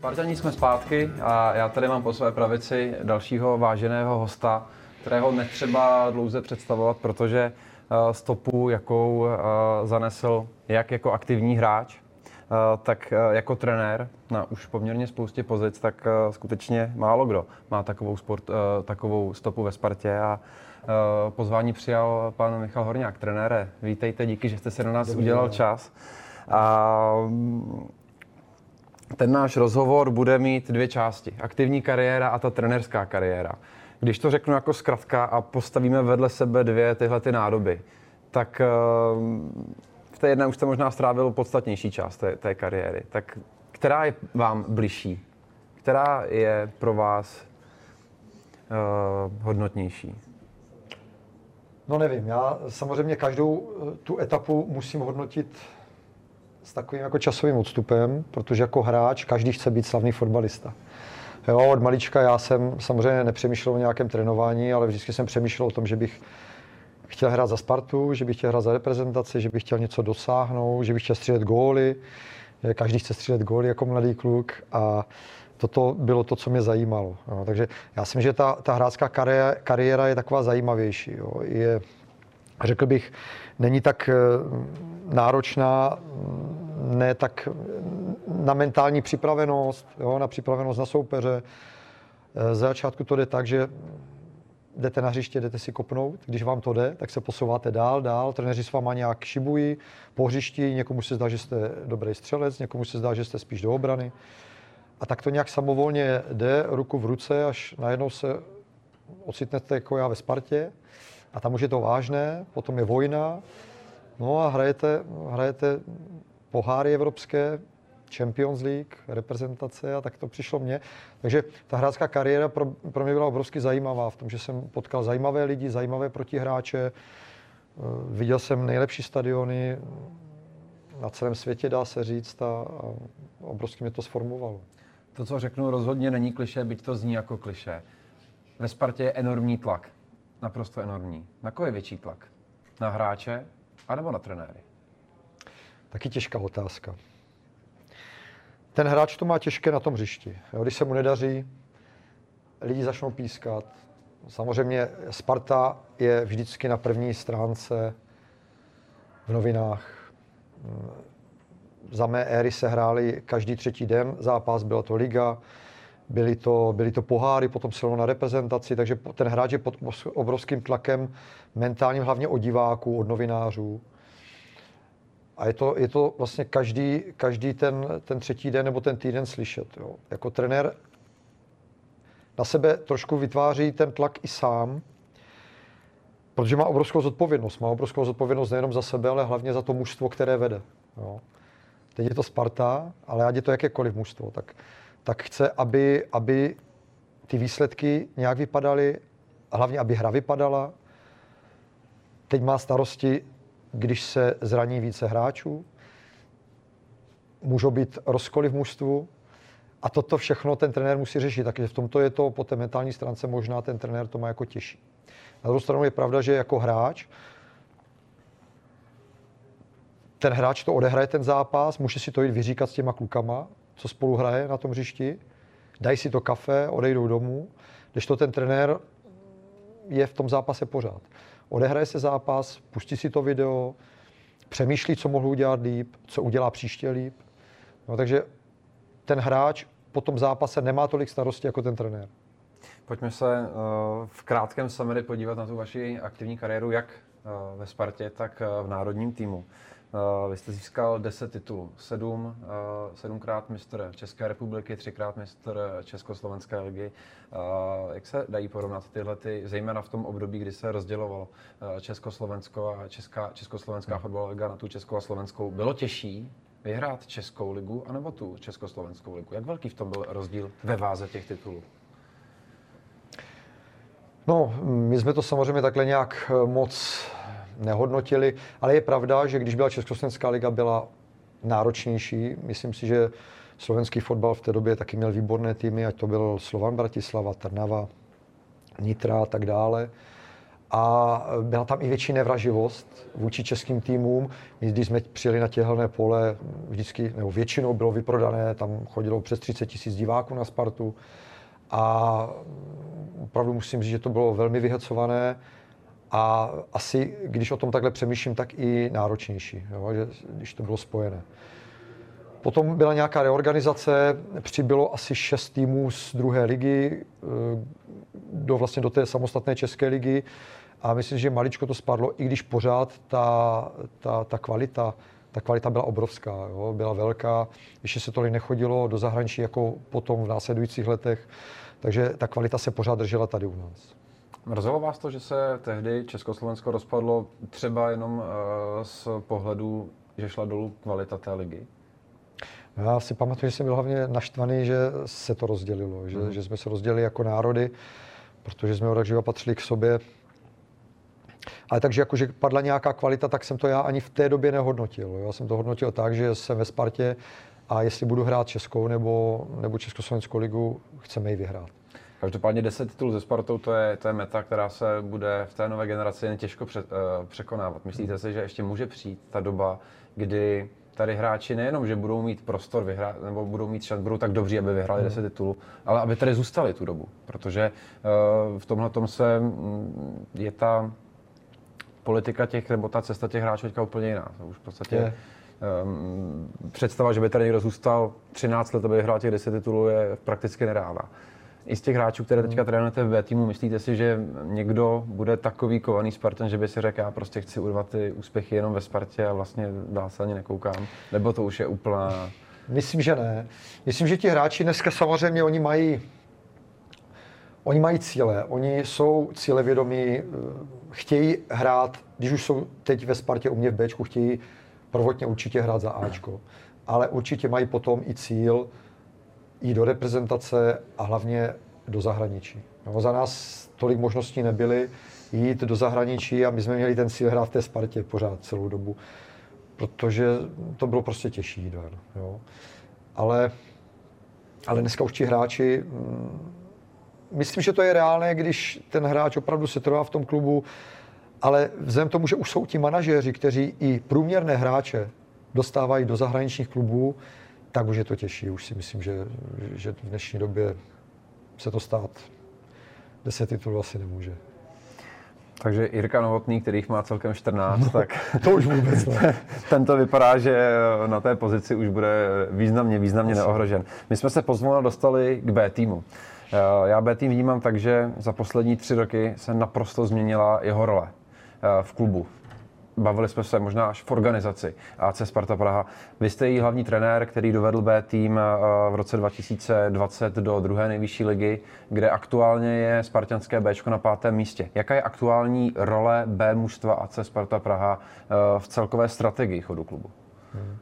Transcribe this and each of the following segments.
Spartaní jsme zpátky a já tady mám po své pravici dalšího váženého hosta, kterého netřeba dlouze představovat, protože eh, stopu, jakou eh, zanesl jak jako aktivní hráč, eh, tak jako trenér na už poměrně spoustě pozic, tak skutečně málo kdo má takovou, sport, takovou stopu ve Spartě a pozvání přijal pan Michal Horňák, trenére. Vítejte, díky, že jste si na nás Dobrý udělal den. čas. A ten náš rozhovor bude mít dvě části. Aktivní kariéra a ta trenerská kariéra. Když to řeknu jako zkratka a postavíme vedle sebe dvě tyhle ty nádoby, tak eh, v té jedné už jste možná strávil podstatnější část té, té kariéry. Tak která je vám bližší? Která je pro vás uh, hodnotnější? No nevím, já samozřejmě každou eh, tu etapu musím hodnotit s takovým jako časovým odstupem, protože jako hráč každý chce být slavný fotbalista. Jo, od malička já jsem samozřejmě nepřemýšlel o nějakém trénování, ale vždycky jsem přemýšlel o tom, že bych chtěl hrát za Spartu, že bych chtěl hrát za reprezentaci, že bych chtěl něco dosáhnout, že bych chtěl střílet góly. Každý chce střílet góly jako mladý kluk a toto bylo to, co mě zajímalo. Jo. Takže já si myslím, že ta, ta hráčská kariéra, kariéra je taková zajímavější. Jo. Je, řekl bych, není tak eh, náročná, ne tak na mentální připravenost, jo, na připravenost na soupeře. Eh, za začátku to jde tak, že jdete na hřiště, jdete si kopnout, když vám to jde, tak se posouváte dál, dál, trenéři s váma nějak šibují po hřišti, někomu se zdá, že jste dobrý střelec, někomu se zdá, že jste spíš do obrany. A tak to nějak samovolně jde ruku v ruce, až najednou se ocitnete jako já ve Spartě a tam už je to vážné, potom je vojna, no a hrajete, hrajete poháry evropské, Champions League, reprezentace a tak to přišlo mně. Takže ta hráčská kariéra pro, pro mě byla obrovsky zajímavá v tom, že jsem potkal zajímavé lidi, zajímavé protihráče, eh, viděl jsem nejlepší stadiony na celém světě, dá se říct, a, a obrovsky mě to sformovalo. To, co řeknu, rozhodně není kliše, byť to zní jako kliše. Ve Spartě je enormní tlak. Naprosto enormní. Na koho je větší tlak? Na hráče anebo na trenéry? Taky těžká otázka. Ten hráč to má těžké na tom hřišti. Jo, když se mu nedaří, lidi začnou pískat. Samozřejmě Sparta je vždycky na první stránce v novinách. Za mé éry se hráli každý třetí den zápas, byla to liga, byly to, byly to poháry, potom se na reprezentaci, takže ten hráč je pod obrovským tlakem mentálním, hlavně od diváků, od novinářů. A je to, je to vlastně každý, každý ten, ten třetí den nebo ten týden slyšet. Jo. Jako trenér na sebe trošku vytváří ten tlak i sám, protože má obrovskou zodpovědnost. Má obrovskou zodpovědnost nejenom za sebe, ale hlavně za to mužstvo, které vede. Jo. Teď je to Sparta, ale ať je to jakékoliv mužstvo, tak, tak chce, aby, aby ty výsledky nějak vypadaly, hlavně, aby hra vypadala. Teď má starosti když se zraní více hráčů, můžou být rozkoly v mužstvu a toto všechno ten trenér musí řešit. Takže v tomto je to po té mentální stránce možná ten trenér to má jako těžší. Na druhou stranu je pravda, že jako hráč ten hráč to odehraje ten zápas, může si to jít vyříkat s těma klukama, co spolu hraje na tom hřišti, dají si to kafe, odejdou domů, když to ten trenér je v tom zápase pořád odehraje se zápas, pustí si to video, přemýšlí, co mohl udělat líp, co udělá příště líp. No, takže ten hráč po tom zápase nemá tolik starosti jako ten trenér. Pojďme se uh, v krátkém summary podívat na tu vaši aktivní kariéru, jak uh, ve Spartě, tak uh, v národním týmu. Uh, vy jste získal 10 titulů, 7, uh, 7krát mistr České republiky, 3krát mistr Československé ligy. Uh, jak se dají porovnat tyhle, ty, zejména v tom období, kdy se rozdělovalo uh, Československo a Česká, Československá hmm. fotbalová liga na tu Českou a Slovenskou? Bylo těžší vyhrát Českou ligu anebo tu Československou ligu? Jak velký v tom byl rozdíl ve váze těch titulů? No, my jsme to samozřejmě takhle nějak moc nehodnotili, ale je pravda, že když byla Československá liga, byla náročnější. Myslím si, že slovenský fotbal v té době taky měl výborné týmy, ať to byl Slovan Bratislava, Trnava, Nitra a tak dále. a byla tam i větší nevraživost vůči českým týmům. My, když jsme přijeli na těhelné pole, vždycky, nebo většinou bylo vyprodané, tam chodilo přes 30 tisíc diváků na Spartu a opravdu musím říct, že to bylo velmi vyhecované a asi, když o tom takhle přemýšlím, tak i náročnější, jo, že, když to bylo spojené. Potom byla nějaká reorganizace, přibylo asi šest týmů z druhé ligy eh, do, vlastně do té samostatné české ligy a myslím, že maličko to spadlo, i když pořád ta, ta, ta kvalita ta kvalita byla obrovská, jo, byla velká, ještě se tolik nechodilo do zahraničí jako potom v následujících letech, takže ta kvalita se pořád držela tady u nás. Mrzelo vás to, že se tehdy Československo rozpadlo třeba jenom uh, z pohledu, že šla dolů kvalita té ligy? Já si pamatuju, že jsem byl hlavně naštvaný, že se to rozdělilo, že, mm. že jsme se rozdělili jako národy, protože jsme od patřili k sobě. Ale takže jako, že padla nějaká kvalita, tak jsem to já ani v té době nehodnotil. Já jsem to hodnotil tak, že jsem ve Spartě a jestli budu hrát Českou nebo, nebo Československou ligu, chceme ji vyhrát. Každopádně 10 titulů ze Spartou, to je, to je meta, která se bude v té nové generaci jen těžko před, uh, překonávat. Myslíte si, že ještě může přijít ta doba, kdy tady hráči nejenom, že budou mít prostor vyhrát, nebo budou mít šanci, budou tak dobří, aby vyhráli 10 hmm. titulů, ale aby tady zůstali tu dobu. Protože uh, v tomhle tom se mm, je ta politika těch, nebo ta cesta těch hráčů teďka úplně jiná. To už v podstatě je. Um, představa, že by tady někdo zůstal 13 let, aby vyhrál těch 10 titulů, je prakticky nereálná. I z těch hráčů, které teďka hmm. trénujete v B týmu, myslíte si, že někdo bude takový kovaný Spartan, že by si řekl, já prostě chci urvat ty úspěchy jenom ve Spartě a vlastně dál se ani nekoukám? Nebo to už je úplná... Myslím, že ne. Myslím, že ti hráči dneska samozřejmě oni mají Oni mají cíle, oni jsou cílevědomí, eh, chtějí hrát, když už jsou teď ve Spartě u mě v Bčku, chtějí prvotně určitě hrát za Ačko, ale určitě mají potom i cíl jít do reprezentace a hlavně do zahraničí. No, za nás tolik možností nebyly jít do zahraničí a my jsme měli ten cíl hrát v té Spartě pořád celou dobu, protože to bylo prostě těžší Jo. Ale, ale dneska už ti hráči mm, myslím, že to je reálné, když ten hráč opravdu se trvá v tom klubu, ale vzhledem tomu, že už jsou ti manažéři, kteří i průměrné hráče dostávají do zahraničních klubů, tak už je to těžší. Už si myslím, že, že v dnešní době se to stát deset titulů asi nemůže. Takže Jirka Novotný, kterých má celkem 14, no, tak to už vůbec ne. Tento vypadá, že na té pozici už bude významně, významně neohrožen. My jsme se pozvolna dostali k B týmu. Eh, já B tým vnímám tak, že za poslední tři roky se naprosto změnila jeho role eh, v klubu. Bavili jsme se možná až v organizaci AC Sparta Praha. Vy jste jí hlavní trenér, který dovedl B tým eh, v roce 2020 do druhé nejvyšší ligy, kde aktuálně je spartanské B na pátém místě. Jaká je aktuální role B mužstva AC Sparta Praha v celkové strategii chodu klubu? Hmm.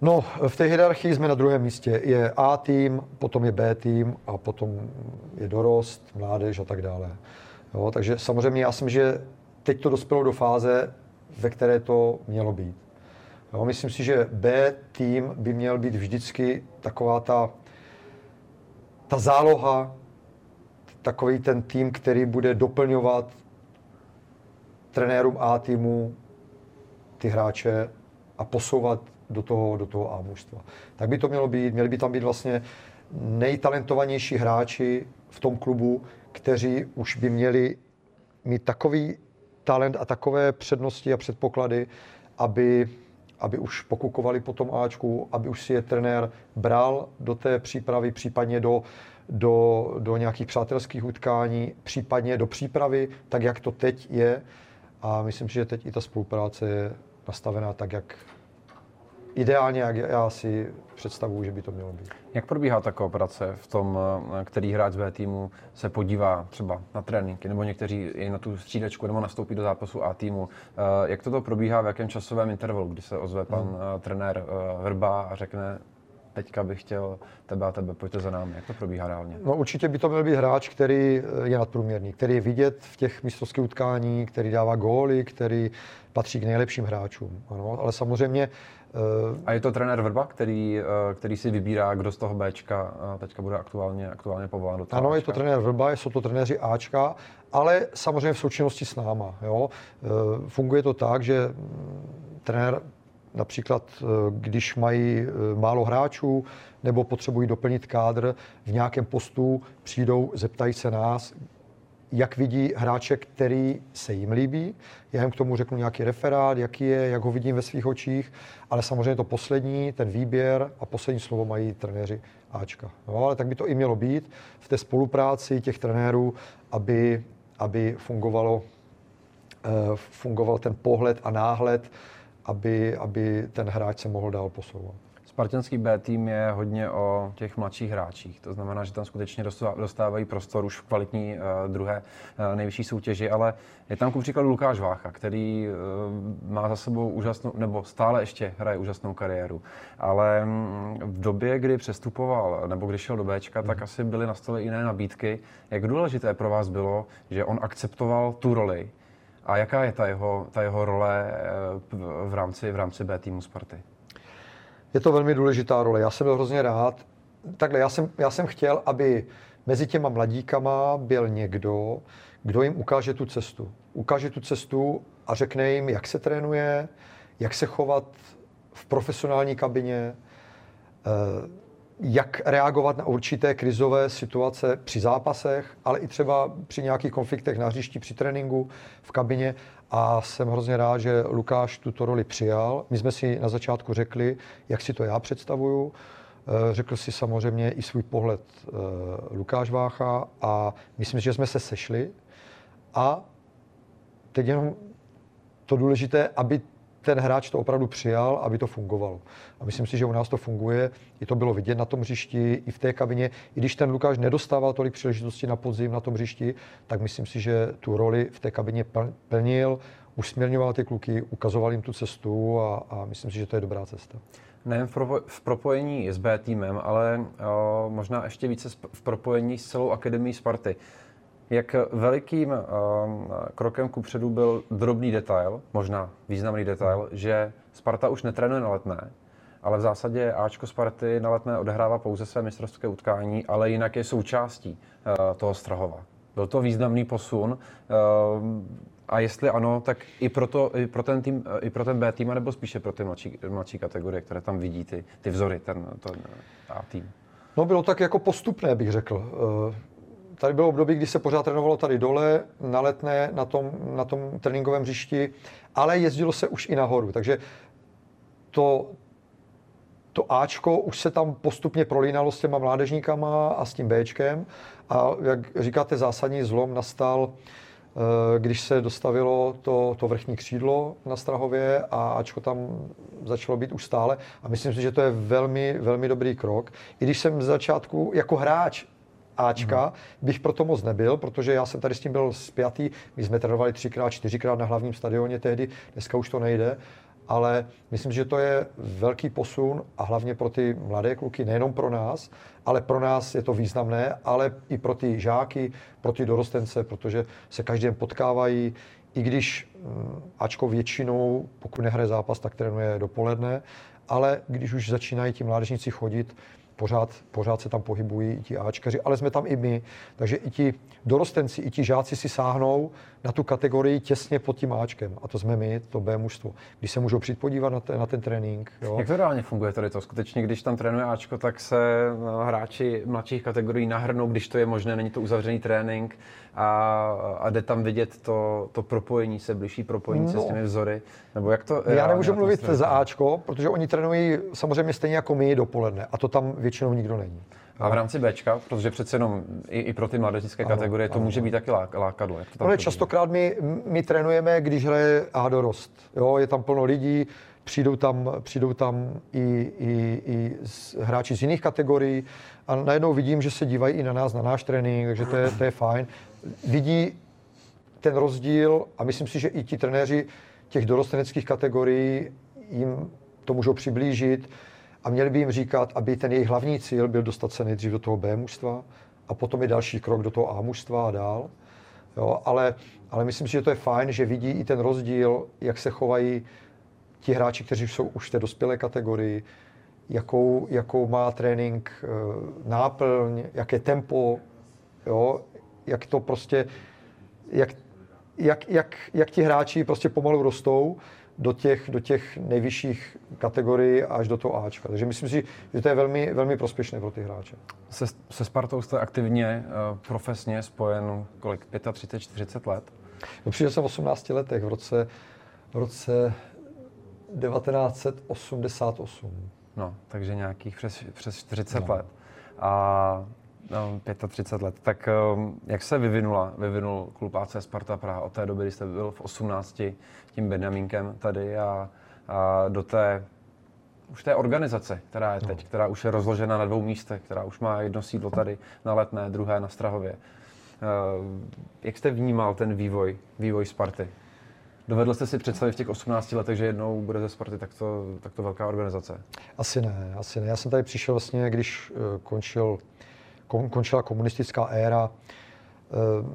No, v té hierarchii jsme na druhém místě. Je A tým, potom je B tým a potom je dorost, mládež a tak dále. Jo, takže samozřejmě já jsem, že teď to dospělo do fáze, ve které to mělo být. Jo, myslím si, že B tým by měl být vždycky taková ta, ta záloha, takový ten tým, který bude doplňovat trenérům A týmu ty hráče a posouvat do toho, do toho A mužstva. Tak by to mělo být, měli by tam být vlastně nejtalentovanější hráči v tom klubu, kteří už by měli mít takový talent a takové přednosti a předpoklady, aby, aby už pokukovali po tom Ačku, aby už si je trenér bral do té přípravy, případně do, do, do nějakých přátelských utkání, případně do přípravy, tak jak to teď je. A myslím, že teď i ta spolupráce je nastavená tak, jak ideálně, jak já si představuji, že by to mělo být. Jak probíhá ta kooperace v tom, eh, který hráč z B týmu se podívá třeba na tréninky, nebo někteří i na tu střídačku, nebo nastoupí do zápasu A týmu. Eh, jak toto probíhá, v jakém časovém intervalu, kdy se ozve pan hmm. Eh, trenér Vrba a řekne, teďka bych chtěl tebe a tebe, pojďte za námi. Jak to probíhá reálně? No určitě by to měl být hráč, který je nadprůměrný, který je vidět v těch mistrovských utkání, který dává góly, který patří k nejlepším hráčům. Ano, ale samozřejmě A je to trenér Vrba, který, který si vybírá, kdo z toho Bčka teďka bude aktuálně, aktuálně povolán do toho Ano, Ačka. je to trenér Vrba, jsou to trenéři Ačka, ale samozřejmě v součinnosti s náma. Jo. Funguje to tak, že mm, trenér například, když mají málo hráčů nebo potřebují doplnit kádr v nějakém postu, přijdou, zeptají se nás, jak vidí hráče, který se jim líbí. Já jim k tomu řeknu nějaký referát, jaký je, jak ho vidím ve svých očích, ale samozřejmě to poslední, ten výběr a poslední slovo mají trenéři Ačka. No, ale tak by to i mělo být v té spolupráci těch trenérů, aby, aby fungovalo, uh, fungoval ten pohled a náhled, aby, aby ten hráč se mohl dál posouvat. Spartanský B tým je hodně o těch mladších hráčích. To znamená, že tam skutečně dostávají prostor už v kvalitní uh, druhé uh, nejvyšší soutěži, ale je tam ku příkladu Lukáš Vácha, který uh, má za sebou úžasnou, nebo stále ještě hraje úžasnou kariéru. Ale um, v době, kdy přestupoval, nebo když šel do Bčka, tak mhm. asi byly na stole jiné nabídky. Jak důležité pro vás bylo, že on akceptoval tu roli a jaká je ta jeho, ta jeho role v rámci, v rámci B týmu Sparty? je to velmi důležitá role. Já jsem byl hrozně rád. Takhle, já jsem, já jsem chtěl, aby mezi těma mladíkama byl někdo, kdo jim ukáže tu cestu. Ukáže tu cestu a řekne jim, jak se trénuje, jak se chovat v profesionální kabině, eh, jak reagovat na určité krizové situace při zápasech, ale i třeba při nějakých konfliktech na hřišti, při tréninku, v kabině. A jsem hrozně rád, že Lukáš tuto roli přijal. My jsme si na začátku řekli, jak si to já představuju. Eh, řekl si samozřejmě i svůj pohled eh, Lukáš Vácha a myslím, že jsme se sešli. A teď jenom to důležité, aby ten hráč to opravdu přijal, aby to fungovalo. A myslím si, že u nás to funguje. I to bylo vidět na tom hřišti, i v té kabině. I když ten Lukáš nedostával tolik příležitostí na podzim na tom hřišti, tak myslím si, že tu roli v té kabině plnil, usměrňoval ty kluky, ukazoval jim tu cestu a, a myslím si, že to je dobrá cesta. Nejen v, propo- v propojení s B týmem, ale o, možná ještě více v propojení s celou akademií Sparty. Jak velikým uh, krokem ku předu byl drobný detail, možná významný detail, že Sparta už netrénuje na letné, ale v zásadě Ačko Sparty na letné odehrává pouze své mistrovské utkání, ale jinak je součástí uh, toho Strahova. Byl to významný posun uh, a jestli ano, tak i pro, to, i pro ten, tým, i pro ten B tým, nebo spíše pro ty mladší, mladší kategorie, které tam vidí, ty, ty vzory, ten, ten A tým? No bylo tak jako postupné, bych řekl tady bylo období, kdy se pořád trénovalo tady dole, na letné, na tom, na tom tréninkovém hřišti, ale jezdilo se už i nahoru. Takže to, to Ačko už se tam postupně prolínalo s těma mládežníkama a s tím Bčkem. A jak říkáte, zásadní zlom nastal, eh, když se dostavilo to, to vrchní křídlo na Strahově a Ačko tam začalo být už stále. A myslím si, že to je velmi, velmi dobrý krok. I když jsem z začátku jako hráč Ačka mm. bych proto moc nebyl, protože já jsem tady s tím byl spjatý. My jsme trénovali třikrát, čtyřikrát na hlavním stadioně tehdy, dneska už to nejde. Ale myslím, že to je velký posun a hlavně pro ty mladé kluky, nejenom pro nás, ale pro nás je to významné, ale i pro ty žáky, pro ty dorostence, protože se každý den potkávají, i když mm, Ačko většinou, pokud nehraje zápas, tak trénuje dopoledne, ale když už začínají ti mládežníci chodit, pořád, pořád se tam pohybují i ti Ačkaři, ale jsme tam i my. Takže i ti dorostenci, i ti žáci si sáhnou na tu kategorii těsně pod tím Ačkem. A to jsme my, to B mužstvo. Když se můžou přijít podívat na, ten, na ten trénink. Jo. Jak to reálně funguje tady to? Skutečně, když tam trénuje Ačko, tak se no, hráči mladších kategorií nahrnou, když to je možné, není to uzavřený trénink a, a jde tam vidět to, to propojení se, blížší propojení no. se s těmi vzory? Nebo jak to Já nemůžu mluvit za Ačko, protože oni trénují samozřejmě stejně jako my dopoledne a to tam většinou nikdo není. A v rámci Bčka, protože přece jenom i, i pro ty mládežnické kategorie to ano, může být taky lá, lákadlo. Jak to Ale častokrát my, my trénujeme, když hraje A dorost. Jo, je tam plno lidí, přijdou tam, přijdou tam i, i, i z, hráči z jiných kategorií a najednou vidím, že se dívají i na nás, na náš trénink, takže to je, to je fajn. Vidí ten rozdíl a myslím si, že i ti trenéři těch dorosteneckých kategorií jim to můžou přiblížit a měli by jim říkat, aby ten jejich hlavní cíl byl dostat se nejdřív do toho B mužstva a potom je další krok do toho A mužstva a dál. Jo, ale, ale myslím si, že to je fajn, že vidí i ten rozdíl, jak se chovají ti hráči, kteří jsou už v té dospělé kategorii, jakou, jakou má trénink eh, náplň, jaké tempo, jo, jak to prostě, jak, jak, jak, jak ti hráči prostě pomalu rostou do těch, do těch nejvyšších kategorií až do toho Ačka. Takže myslím si, že to je velmi, velmi prospěšné pro ty hráče. Se, se Spartou jste aktivně uh, profesně spojen kolik? 35, 40 let? No, přišel jsem v 18 letech, v roce, v roce 1988. No, takže nějakých přes, přes 40 no. let. A 35 let. Tak um, jak se vyvinula, vyvinul klub AC Sparta Praha od té doby, kdy jste byl v 18 tím Benjamínkem tady a, a do té už té organizace, která je teď, no. která už je rozložena na dvou místech, která už má jedno sídlo tady na Letné, druhé na Strahově. Uh, jak jste vnímal ten vývoj, vývoj Sparty? Dovedl jste si představit v těch 18 letech, že jednou bude ze Sparty takto, takto velká organizace? Asi ne, asi ne. Já jsem tady přišel vlastně, když uh, končil, kon, končila komunistická éra. Uh,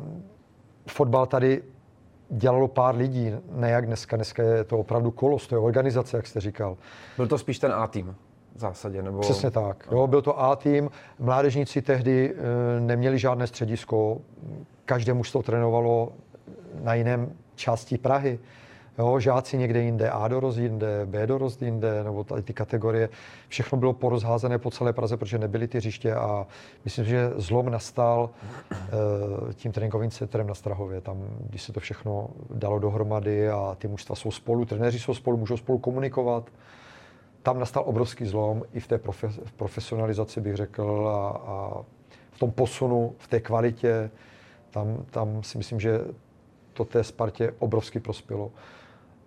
fotbal tady dělalo pár lidí, ne jak dneska. Dneska je to opravdu kolos, to je organizace, jak jste říkal. Byl to spíš ten A-tým v zásadě? Nebo... Přesně tak. Jo, byl to A-tým. Mládežníci tehdy e, neměli žádné středisko. Každé mužstvo trénovalo na jiném části Prahy. Jo, žáci někde jinde, A dorost jinde, B dorost jinde, nebo tady ty kategorie. Všechno bylo porozházené po celé Praze, protože nebyly ty hřiště a myslím, že zlom nastal e, tím tréninkovým centrem na Strahově. Tam, když se to všechno dalo dohromady a ty mužstva jsou spolu, trenéři jsou spolu, můžou spolu komunikovat. Tam nastal obrovský zlom i v té profe, v profesionalizaci, bych řekl, a, a v tom posunu, v té kvalitě. Tam, tam si myslím, že to té Spartě obrovsky prospělo.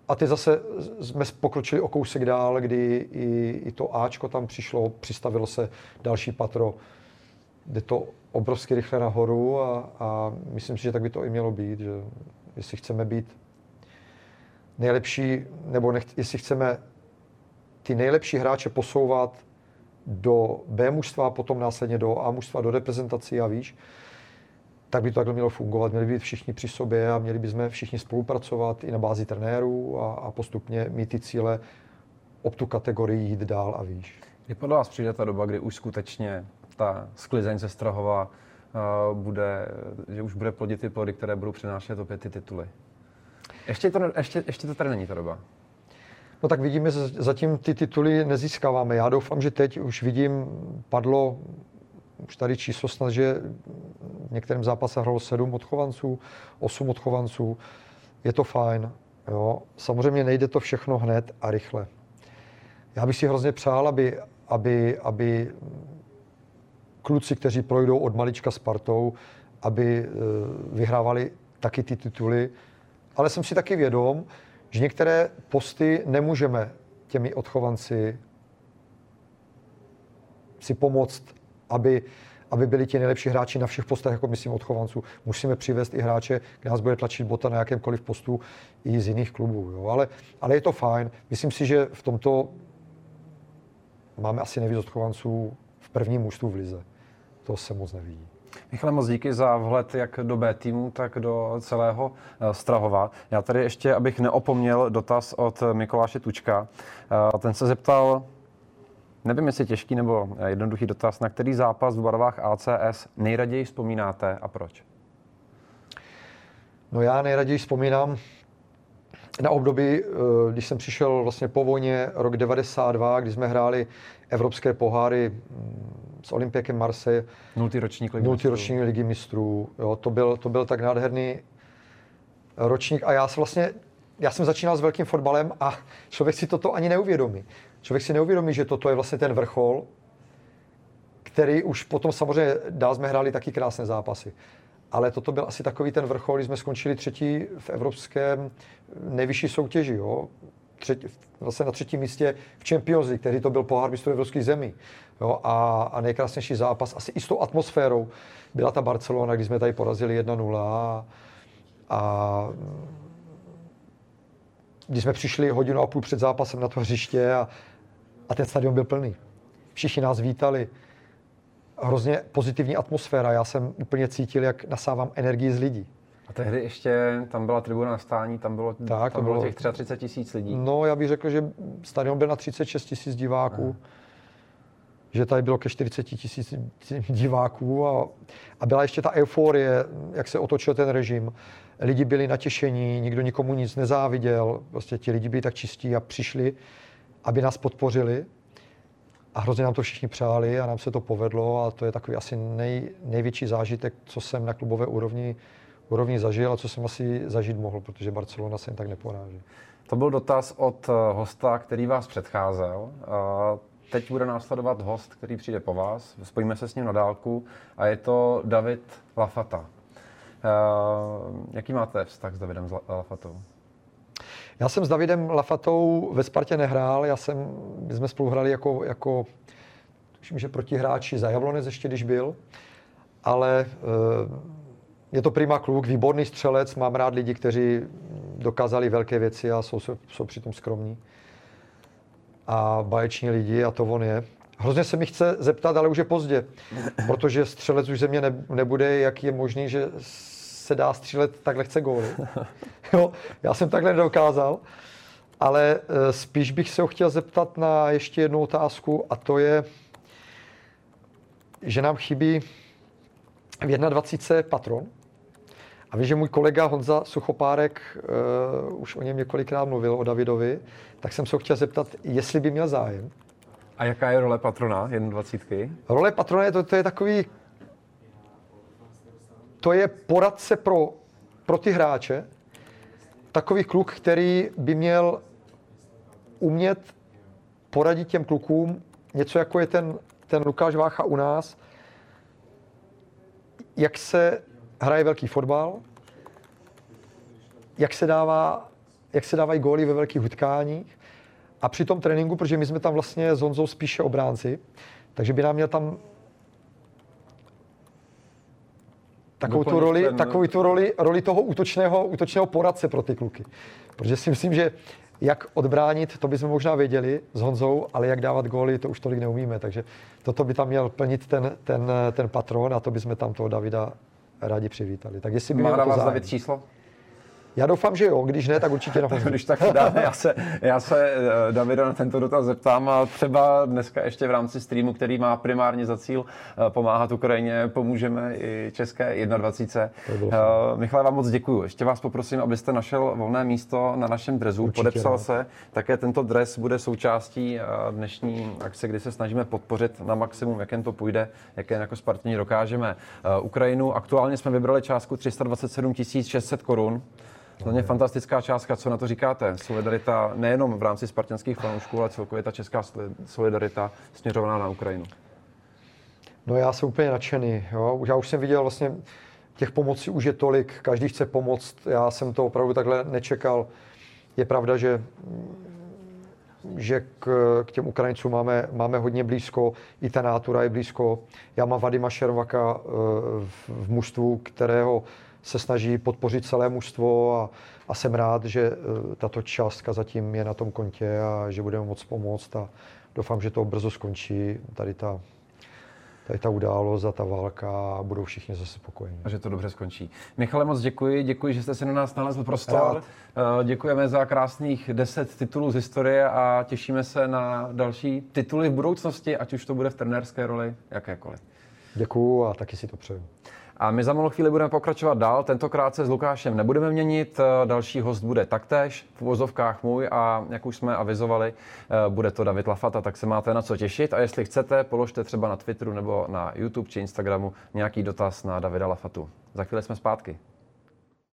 A ty zase jsme pokročili o kousek dál, kdy i, i to Ačko tam přišlo, přistavilo se další patro, jde to obrovsky rychle nahoru a, a myslím si, že tak by to i mělo být, že jestli chceme být nejlepší, nebo nech, jestli chceme ty nejlepší hráče posouvat do B mužstva, potom následně do A mužstva, do reprezentací a víš, tak by to takhle mělo fungovat. Měli by být všichni při sobě a měli bychom všichni spolupracovat i na bázi trenérů a, a postupně mít ty cíle ob tu kategorii jít dál a výš. Kdy podle vás přijde ta doba, kdy už skutečně ta sklizeň ze Strahova uh, bude, že už bude plodit ty plody, které budou přinášet opět ty tituly? Ještě to, ještě, ještě to tady není ta doba. No tak vidíme, zatím ty tituly nezískáváme. Já doufám, že teď už vidím, padlo už tady číslo snad, že v některém zápase hralo sedm odchovanců, osm odchovanců. Je to fajn. Jo. Samozřejmě nejde to všechno hned a rychle. Já bych si hrozně přál, aby, aby, aby kluci, kteří projdou od malička Spartou, aby eh, vyhrávali taky ty tituly. Ale jsem si taky vědom, že některé posty nemůžeme těmi odchovanci si pomoct aby, aby byli ti nejlepší hráči na všech postech, jako myslím odchovanců. Musíme přivést i hráče, kde nás bude tlačit bota na jakémkoliv postu i z jiných klubů. Jo. Ale, ale je to fajn. Myslím si, že v tomto máme asi nejvíc odchovanců v prvním mužstvu v Lize. To se moc nevidí. Michale, moc díky za vhled jak do B týmu, tak do celého eh, Strahova. Já tady ještě, abych neopomněl dotaz od Mikoláše Tučka. Eh, ten se zeptal, Nevím, jestli těžký nebo eh, jednoduchý dotaz, na který zápas v barvách ACS nejraději vzpomínáte a proč? No já nejraději vzpomínám na období, eh, když jsem přišel vlastně po vojně rok 92, kdy jsme hráli evropské poháry mm, s Olympiakem Marseille. Nultý ročník ligy Nultý ročník ligy mistrů. Jo, to, byl, to byl tak nádherný ročník a já jsem vlastně, já jsem začínal s velkým fotbalem a člověk si toto ani neuvědomí člověk si neuvědomí, že toto je vlastně ten vrchol, který už potom samozřejmě dál jsme hráli taky krásné zápasy. Ale toto byl asi takový ten vrchol, kdy jsme skončili třetí v evropském nejvyšší soutěži. Jo? Třetí, vlastně na třetím místě v Champions League, který to byl pohár mistrů evropských zemí. Jo? A, a nejkrásnější zápas, asi i s tou atmosférou, byla ta Barcelona, kdy jsme tady porazili 1-0 a, a když jsme přišli hodinu a půl před zápasem na to hřiště a, a ten stadion byl plný. Všichni nás vítali. Hrozně pozitivní atmosféra. Já jsem úplně cítil, jak nasávám energii z lidí. A tehdy ještě tam byla tribuna na stání, tam bylo, tak, tam bylo, bylo těch 33 tisíc lidí. No, já bych řekl, že stadion byl na 36 tisíc diváků. Aha. Že tady bylo ke 40 tisíc diváků a, a byla ještě ta euforie, jak se otočil ten režim. Lidi byli natěšení, nikdo nikomu nic nezáviděl, prostě ti lidi byli tak čistí a přišli, aby nás podpořili. A hrozně nám to všichni přáli a nám se to povedlo a to je takový asi nej, největší zážitek, co jsem na klubové úrovni úrovni zažil a co jsem asi zažít mohl, protože Barcelona se jen tak neporáží. To byl dotaz od eh, hosta, který vás předcházel. Teď bude následovat host, který přijde po vás. Spojíme se s ním na dálku a je to David Lafata. Eh, jaký máte vztah s Davidem Lafatou? Já jsem s Davidem Lafatou ve Spartě nehrál, já jsem, my jsme spolu hráli jako, jako tuším, že protihráči za Jablonec ještě, když byl, ale e, je to prima kluk, výborný střelec, mám rád lidi, kteří dokázali velké věci a jsou, jsou přitom skromní. A baječní lidi a to on je. Hrozně se mi chce zeptat, ale už je pozdě, protože střelec už ze mě nebude, jak je možný, že se dá střílet tak lehce góly. jo, já jsem takhle nedokázal, ale eh, spíš bych se ho chtěl zeptat na ještě jednu otázku a to je, že nám chybí v 21. patron, a víš, že můj kolega Honza Suchopárek uh, už o něm několikrát mluvil, o Davidovi, tak jsem se ho chtěl zeptat, jestli by měl zájem. A jaká je role patrona 21? Role patrona je to, to je takový, to je poradce pro, pro ty hráče, takový kluk, který by měl umět poradit těm klukům něco, jako je ten, ten Lukáš Vácha u nás, jak se hraje velký fotbal, jak se, dává, jak se dávají góly ve velkých utkáních a při tom tréninku, protože my jsme tam vlastně s Honzou spíše obránci, takže by nám měl tam takovou tu roli, ten... takovou tu roli, roli toho útočného, útočného poradce pro ty kluky. Protože si myslím, že jak odbránit, to bychom možná věděli s Honzou, ale jak dávat góly, to už tolik neumíme. Takže toto by tam měl plnit ten, ten, ten patron a to bychom tam toho Davida rádi přivítali. Tak jestli by Má na vás David číslo? Já doufám, že jo, když ne, tak určitě na Když tak dáme, já se, já se eh, Davida na tento dotaz zeptám a třeba dneska ještě v rámci streamu, který má primárně za cíl eh, pomáhat Ukrajině, pomůžeme i České 21. Uh, eh, Michale, vám moc děkuji. Ještě vás poprosím, abyste našel volné místo na našem drezu, určitě podepsal rád. se. Také tento dres bude součástí dnešní akce, kdy se snažíme podpořit na maximum, jak jen to půjde, jak jen jako Spartani dokážeme. Ukrajinu aktuálně jsme vybrali částku 327 600 korun. To je fantastická částka, co na to říkáte? Solidarita nejenom v rámci spartanských fanoušků, ale celkově ta česká solidarita směřovaná na Ukrajinu. No já jsem úplně nadšený. Jo? Já už jsem viděl vlastně, těch pomocí už je tolik, každý chce pomoct. Já jsem to opravdu takhle nečekal. Je pravda, že že k, k těm Ukrajincům máme, máme hodně blízko, i ta nátura je blízko. Já mám Vadima Šervaka eh, v, v mužstvu, kterého se snaží podpořit celé mužstvo a, a jsem rád, že eh, tato částka zatím je na tom kontě a že budeme moc pomoct a doufám, že to brzo skončí, tady ta, tady ta událost a ta válka a budou všichni zase spokojení. A že to dobře skončí. Michale, moc děkuji, děkuji, že jste si na nás nalezl prostor. Rád. Eh, děkujeme za krásných 10 titulů z historie a těšíme se na další tituly v budoucnosti, ať už to bude v trenérské roli, jakékoliv. Děkuju a taky si to přeju. A my za malou chvíli budeme pokračovat dál. Tentokrát se s Lukášem nebudeme měnit. Další host bude taktéž v uvozovkách můj a jak už jsme avizovali, eh, bude to David Lafata, tak se máte na co těšit. A jestli chcete, položte třeba na Twitteru nebo na YouTube či Instagramu nějaký dotaz na Davida Lafatu. Za chvíli jsme zpátky.